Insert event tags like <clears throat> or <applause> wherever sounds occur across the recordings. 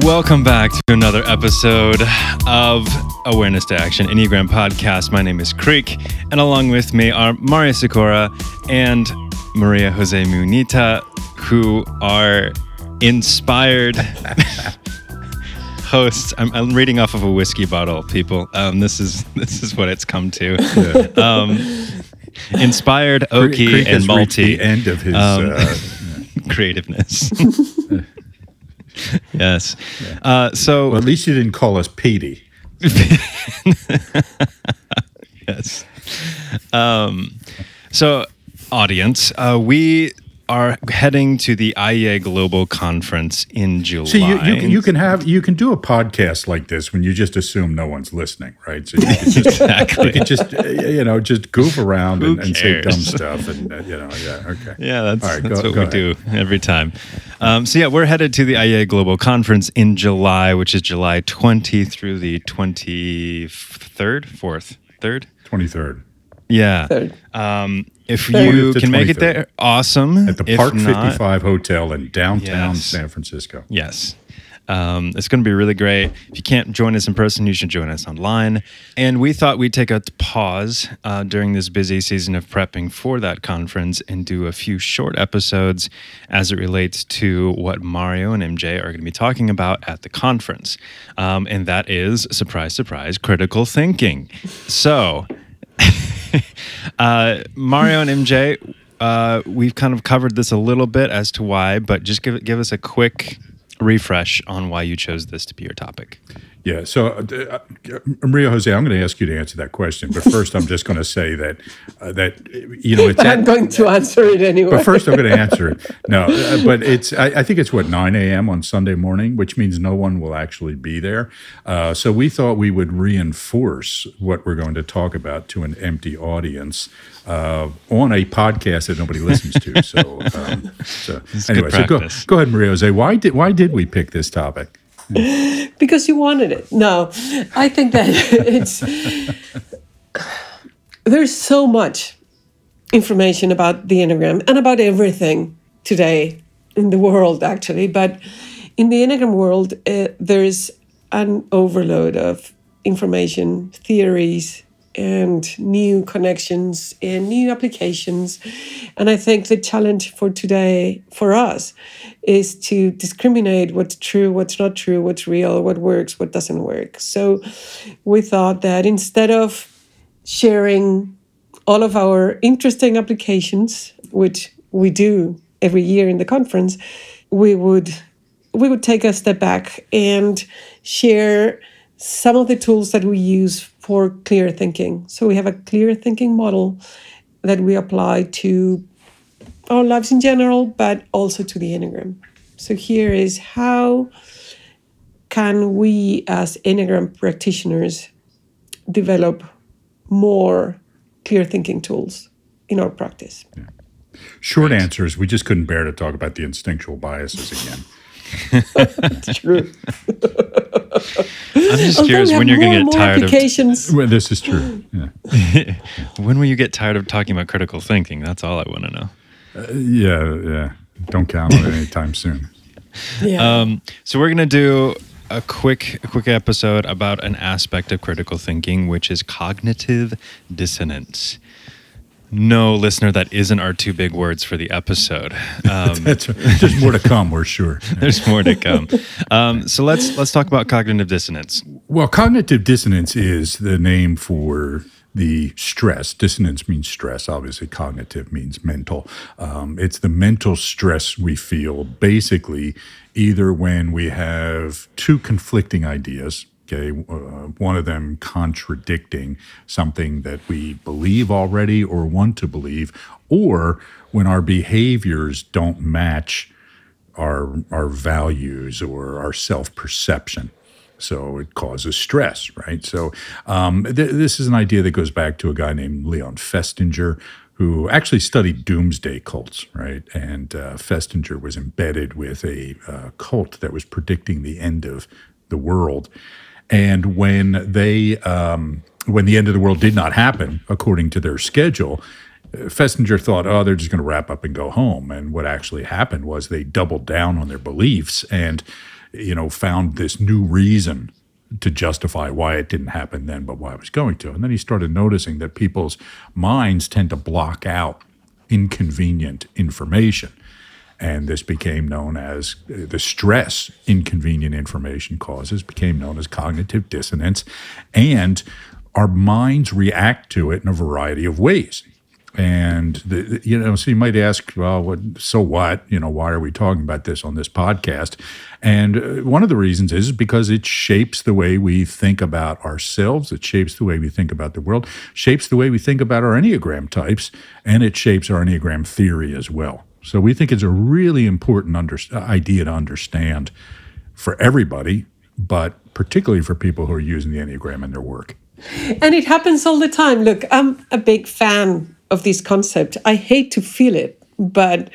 Welcome back to another episode of Awareness to Action Enneagram Podcast. My name is Creek, and along with me are Mario Sikora and Maria Jose Munita, who are inspired <laughs> hosts. I'm, I'm reading off of a whiskey bottle, people. Um, this is this is what it's come to. <laughs> Um, inspired, oaky, Creek and malty the end of his. Um, uh, <laughs> creativeness. <laughs> yes. Uh, so well, at least you didn't call us Petey. <laughs> yes. Um, so, audience, uh, we are heading to the IEA Global Conference in July. See, you, you, can, you can have you can do a podcast like this when you just assume no one's listening, right? So you can just, <laughs> Exactly. you can just uh, you know just goof around and, and say dumb stuff, and uh, you know, yeah, okay, Yeah, that's, All right, that's go- what go we ahead. do every time. Um, so, yeah, we're headed to the IEA Global Conference in July, which is July 20 through the 23rd, 4th, 3rd? Twenty third Yeah. Um, if you can make it there, awesome. at the If Parc not- Fifty Five Hotel in downtown Yes. San Francisco. Yes. Um, it's going to be really great. If you can't join us in person, you should join us online. And we thought we'd take a pause uh, during this busy season of prepping for that conference and do a few short episodes as it relates to what Mario and MJ are going to be talking about at the conference. Um, and that is, surprise, surprise, critical thinking. So, <laughs> uh, Mario and MJ, uh, we've kind of covered this a little bit as to why, but just give give us a quick refresh on why you chose this to be your topic. Yeah. So, uh, uh, Maria Jose, I'm going to ask you to answer that question, but first, I'm just going to say that uh, that you know it's <laughs> But at- I'm going to answer it anyway. But first, I'm going to answer it. No, uh, but it's. I, I think it's what 9 a.m. on Sunday morning, which means no one will actually be there. Uh, so we thought we would reinforce what we're going to talk about to an empty audience uh, on a podcast that nobody listens to. So, um, so <laughs> anyway, so go, go ahead, Maria Jose. Why did why did we pick this topic? <laughs> because you wanted it. No, I think that <laughs> it's there's so much information about the Enneagram and about everything today in the world, actually. But in the Enneagram world, uh, there's an overload of information, theories, and new connections and new applications. And I think the challenge for today for us is to discriminate what's true, what's not true, what's real, what works, what doesn't work. So we thought that instead of sharing all of our interesting applications, which we do every year in the conference, we would we would take a step back and share some of the tools that we use for clear thinking. So we have a clear thinking model that we apply to our lives in general, but also to the Enneagram. So here is how can we as Enneagram practitioners develop more clear thinking tools in our practice. Short answer is we just couldn't bear to talk about the instinctual biases again. <laughs> True. I'm just curious when you're going to get tired of applications. Well, this is true. Yeah. <laughs> when will you get tired of talking about critical thinking? That's all I want to know. Yeah, yeah. Don't count on it anytime soon. <laughs> Yeah. Um, so we're gonna do a quick, a quick episode about an aspect of critical thinking, which is cognitive dissonance. No, listener, that isn't our two big words for the episode. <laughs> Um, That's, right. there's more to come, we're sure. <laughs> there's more to come. Um, so let's let's talk about cognitive dissonance. Well, cognitive dissonance is the name for the stress. Dissonance means stress. Obviously, cognitive means mental. Um, it's the mental stress we feel basically either when we have two conflicting ideas. Okay, uh, one of them contradicting something that we believe already or want to believe, or when our behaviors don't match our our values or our self perception. So it causes stress, right? So um, th- this is an idea that goes back to a guy named Leon Festinger, who actually studied doomsday cults, right? And uh, Festinger was embedded with a uh, cult that was predicting the end of the world. And when they, um, when the end of the world did not happen according to their schedule, Festinger thought, oh, they're just going to wrap up and go home. And what actually happened was they doubled down on their beliefs and you know, found this new reason to justify why it didn't happen then, but why it was going to. And then he started noticing that people's minds tend to block out inconvenient information. And this became known as the stress inconvenient information causes, became known as cognitive dissonance. And our minds react to it in a variety of ways. And the, you know, so you might ask, well, what, so what? You know, why are we talking about this on this podcast? And uh, one of the reasons is because it shapes the way we think about ourselves. It shapes the way we think about the world. Shapes the way we think about our enneagram types, and it shapes our enneagram theory as well. So we think it's a really important under, uh, idea to understand for everybody, but particularly for people who are using the enneagram in their work. And it happens all the time. Look, I'm a big fan of this concept. I hate to feel it, but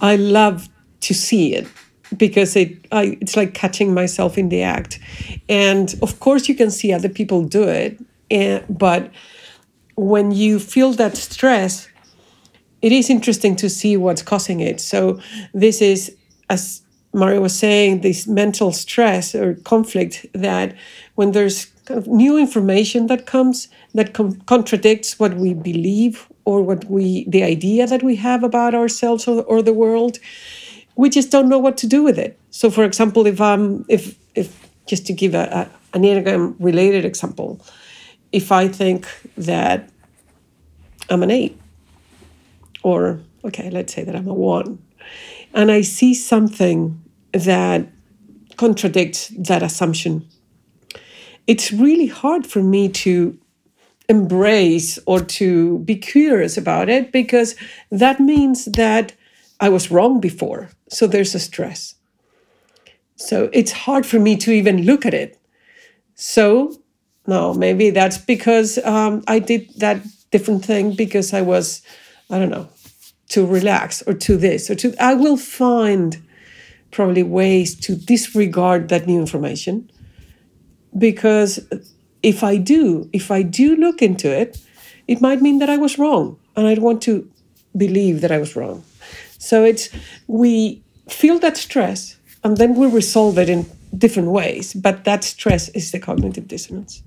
I love to see it because it I, it's like catching myself in the act. And of course, you can see other people do it, and, but when you feel that stress, it is interesting to see what's causing it. So this is, as Mario was saying, this mental stress or conflict that when there's kind of new information that comes that com- contradicts what we believe or what we the idea that we have about ourselves or, or the world we just don't know what to do with it so for example if i'm if if just to give a, a an enneagram related example if i think that i'm an eight or okay let's say that i'm a one and i see something that contradicts that assumption it's really hard for me to embrace or to be curious about it because that means that I was wrong before. So there's a stress. So it's hard for me to even look at it. So, no, maybe that's because um, I did that different thing because I was, I don't know, to relax or to this or to. I will find probably ways to disregard that new information because if I do, if I do look into it, it might mean that I was wrong. And I'd want to believe that I was wrong. So it's, we feel that stress and then we resolve it in different ways. But that stress is the cognitive dissonance.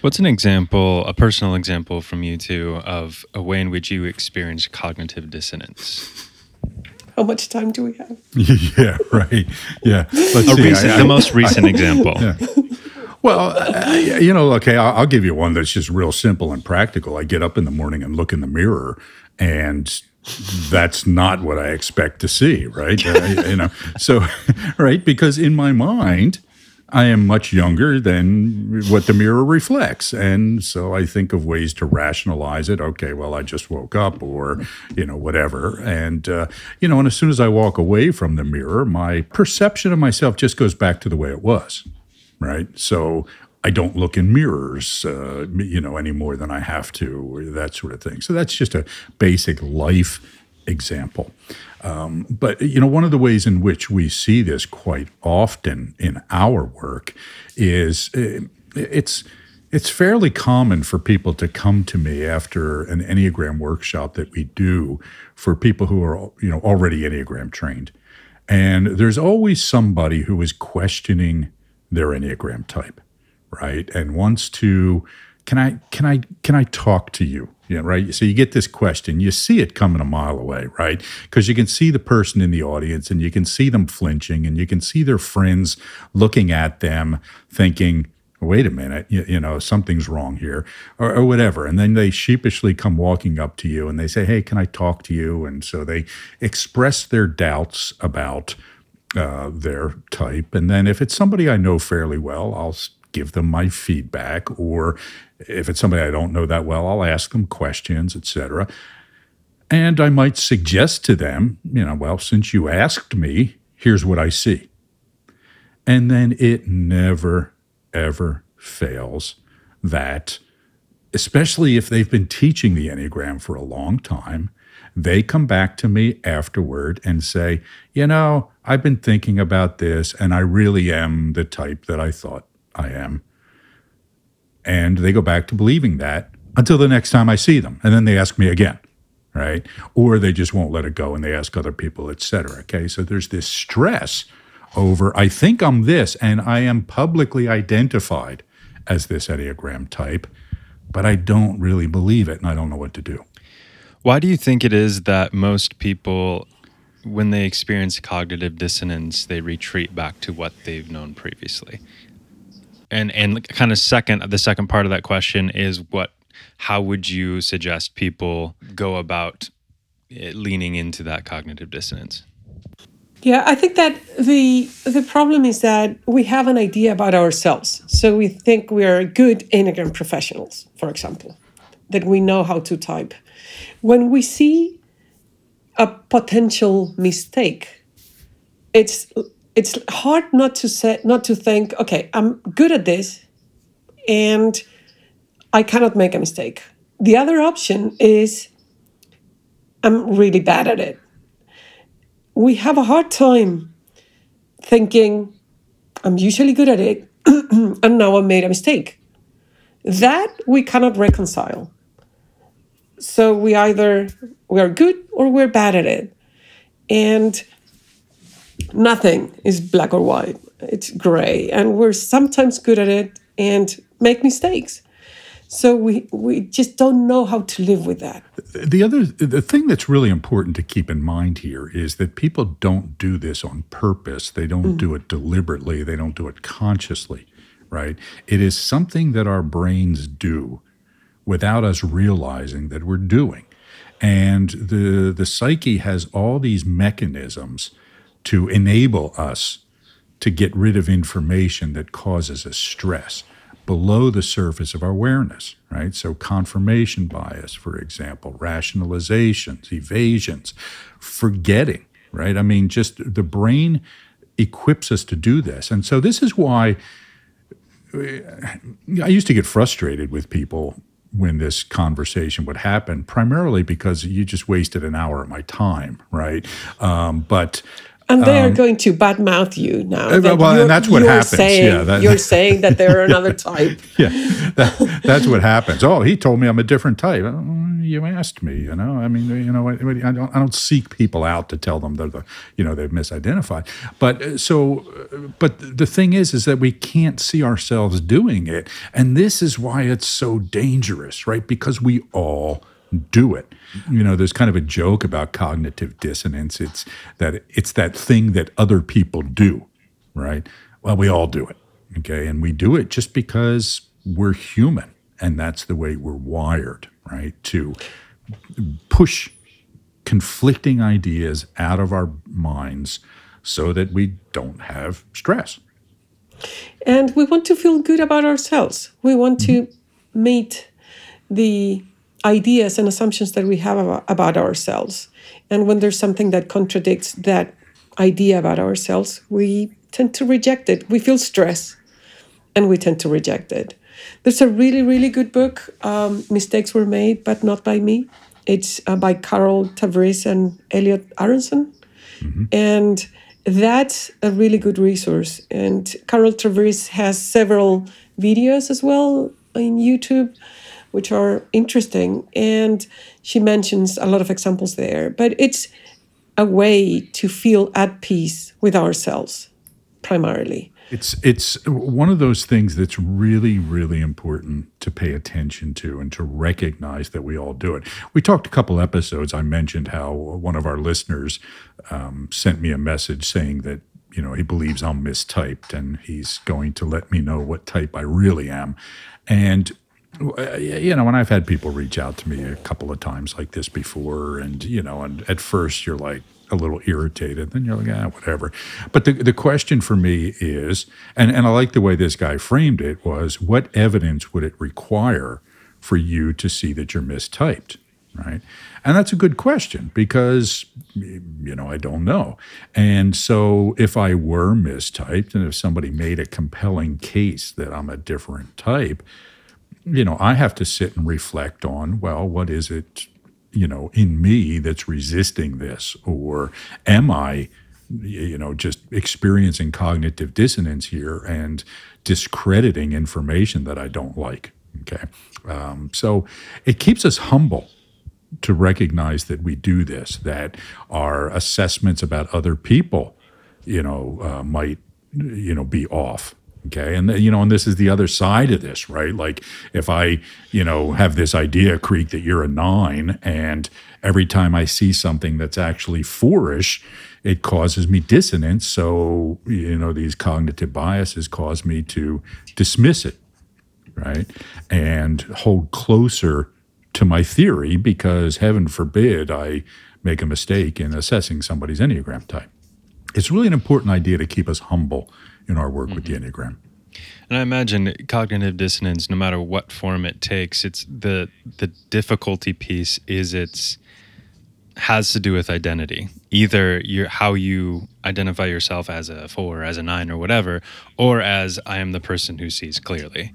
What's an example, a personal example from you two, of a way in which you experience cognitive dissonance? How much time do we have? <laughs> yeah, right. Yeah. Let's see. Recent, I, I, the most recent <laughs> example. Yeah. Well, uh, you know, okay, I'll, I'll give you one that's just real simple and practical. I get up in the morning and look in the mirror, and that's not what I expect to see, right? uh, you know, so <laughs> right because in my mind, I am much younger than what the mirror reflects, and so I think of ways to rationalize it. Okay, well, I just woke up, or you know, whatever, and uh, you know, and as soon as I walk away from the mirror, my perception of myself just goes back to the way it was right? So I don't look in mirrors, uh, you know, any more than I have to, that sort of thing. So that's just a basic life example. Um, but you know, one of the ways in which we see this quite often in our work is uh, it's it's fairly common for people to come to me after an enneagram workshop that we do for people who are you know already enneagram trained, and there's always somebody who is questioning their Enneagram type, right? And wants to, can I, can I, can I talk to you? Yeah, right. So you get this question, you see it coming a mile away, right? Because you can see the person in the audience and you can see them flinching and you can see their friends looking at them thinking, wait a minute, you, you know, something's wrong here, or, or, whatever. And then they sheepishly come walking up to you and they say, hey, can I talk to you? And so they express their doubts about uh, their type. And then if it's somebody I know fairly well, I'll give them my feedback. Or if it's somebody I don't know that well, I'll ask them questions, etc. And I might suggest to them, you know, well, since you asked me, here's what I see. And then it never, ever fails that, especially if they've been teaching the Enneagram for a long time, they come back to me afterward and say, you know, I've been thinking about this and I really am the type that I thought I am. And they go back to believing that until the next time I see them. And then they ask me again, right? Or they just won't let it go and they ask other people, et cetera. Okay. So there's this stress over, I think I'm this, and I am publicly identified as this Enneagram type, but I don't really believe it and I don't know what to do. Why do you think it is that most people, when they experience cognitive dissonance, they retreat back to what they've known previously? And and kind of second, the second part of that question is what? How would you suggest people go about eh, leaning into that cognitive dissonance? Yeah, I think that the the problem is that we have an idea about ourselves. So we think we are good Enneagram professionals, for example, that we know how to type. When we see a potential mistake, it's it's hard not to say not to think, okay, I'm good at this and I cannot make a mistake. The other option is I'm really bad at it we have a hard time thinking, I'm usually good at it, <clears throat> and now I made a mistake. That we cannot reconcile. So we either we are good or we're bad at it. And nothing is black or white. It's gray. And we're sometimes good at it and make mistakes. So we we just don't know how to live with that. The other the thing that's really important to keep in mind here is that people don't do this on purpose. They don't mm. do it deliberately. They don't do it consciously, right? It is something that our brains do without us realizing that we're doing. And the the psyche has all these mechanisms to enable us to get rid of information that causes us stress below the surface of our awareness, right? So, confirmation bias, for example, rationalizations, evasions, forgetting, right? I mean, just the brain equips us to do this. And so, this is why I used to get frustrated with people when this conversation would happen, primarily because you just wasted an hour of my time, right? Um, but and they are um, going to badmouth you now. Uh, that well, and that's what happens. Saying, yeah, that, you're saying that they're another type. <laughs> yeah, that, that's what happens. Oh, he told me I'm a different type. Oh, you asked me, you know. I mean, you know, I, I, don't, I don't seek people out to tell them they're the, you know, they've misidentified. But uh, so, uh, but the thing is, is that we can't see ourselves doing it, and this is why it's so dangerous, right? Because we all do it. You know, there's kind of a joke about cognitive dissonance. It's that it's that thing that other people do, right? Well, we all do it, okay? And we do it just because we're human and that's the way we're wired, right? To push conflicting ideas out of our minds so that we don't have stress. And we want to feel good about ourselves. We want mm-hmm. to meet the ideas and assumptions that we have about ourselves. And when there's something that contradicts that idea about ourselves, we tend to reject it. We feel stress and we tend to reject it. There's a really, really good book, um, Mistakes Were Made, but Not by Me. It's uh, by Carol Tavris and Elliot Aronson. Mm-hmm. And that's a really good resource. And Carol Tavris has several videos as well in YouTube which are interesting. And she mentions a lot of examples there. But it's a way to feel at peace with ourselves, primarily. It's it's one of those things that's really really important to pay attention to and to recognize that we all do it. We talked a couple episodes. I mentioned how one of our listeners um, sent me a message saying that you know he believes I'm mistyped and he's going to let me know what type I really am. And you know, when I've had people reach out to me a couple of times like this before, and you know, and at first you're like a little irritated, then you're like, ah, whatever. But the the question for me is, and and I like the way this guy framed it was, what evidence would it require for you to see that you're mistyped, right? And that's a good question because you know I don't know. And so if I were mistyped, and if somebody made a compelling case that I'm a different type you know, I have to sit and reflect on, well, what is it, you know, in me that's resisting this? Or am I, you know, just experiencing cognitive dissonance here and discrediting information that I don't like? Okay. Um, so it keeps us humble to recognize that we do this, that our assessments about other people you know, uh, might, you know, be off. Okay. And, you know, and this is the other side of this, right? Like if I, you know, have this idea, Creek, that you're a nine, and every time I see something that's actually fourish, it causes me dissonance. So, you know, these cognitive biases cause me to dismiss it, right? And hold closer to my theory because heaven forbid I make a mistake in assessing somebody's Enneagram type. It's really an important idea to keep us humble in our work mm-hmm. with the mm-hmm. Enneagram. And I imagine cognitive dissonance, no matter what form it takes, it's the the difficulty piece is it's has to do with identity. Either your how you identify yourself as a four, as a nine, or whatever, or as I am the person who sees clearly.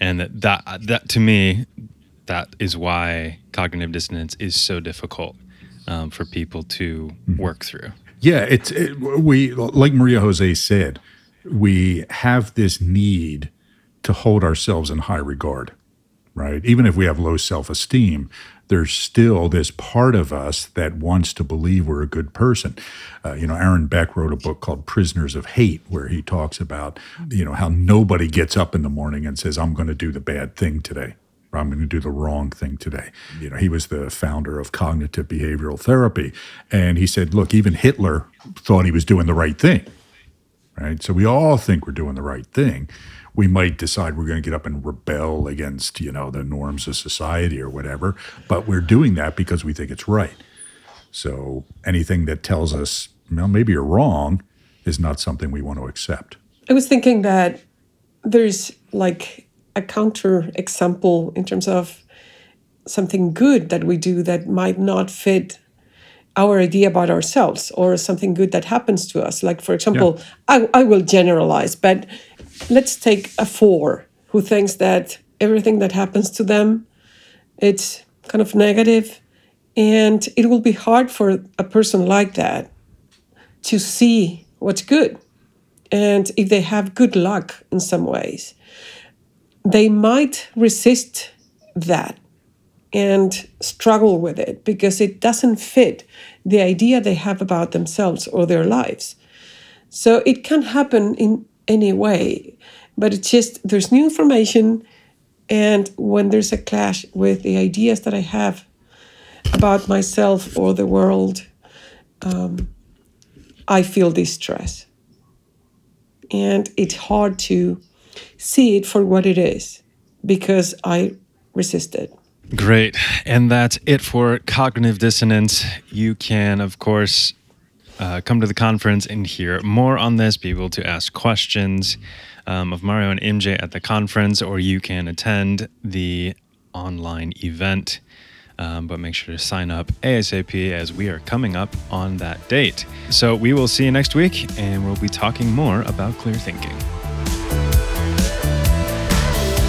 And that that, that to me, that is why cognitive dissonance is so difficult um, for people to mm-hmm. work through. Yeah, it's it, we like Maria Jose said, we have this need to hold ourselves in high regard, right? Even if we have low self-esteem, there's still this part of us that wants to believe we're a good person. Uh, you know, Aaron Beck wrote a book called Prisoners of Hate, where he talks about, you know, how nobody gets up in the morning and says, I'm going to do the bad thing today. Or I'm going to do the wrong thing today. You know, he was the founder of cognitive behavioral therapy. And he said, look, even Hitler thought he was doing the right thing. Right. So we all think we're doing the right thing. We might decide we're going to get up and rebel against you know the norms of society or whatever but we're doing that because we think it's right. So anything that tells us well maybe you're wrong is not something we want to accept. I was thinking that there's like a counter example in terms of something good that we do that might not fit our idea about ourselves or something good that happens to us. Like for example yeah. I, I will generalize but let's take a four who thinks that everything that happens to them it's kind of negative and it will be hard for a person like that to see what's good. And if they have good luck in some ways they might resist that and struggle with it because it doesn't fit the idea they have about themselves or their lives so it can happen in any way. But it's just there's new information, and when there's a clash with the ideas that I have about myself or the world, um, I feel distress. And it's hard to see it for what it is because I resist it. Great. And that's it for cognitive dissonance. You can, of course, uh, come to the conference and hear more on this, be able to ask questions um, of Mario and MJ at the conference, or you can attend the online event. Um, but make sure to sign up ASAP as we are coming up on that date. So we will see you next week, and we'll be talking more about clear thinking.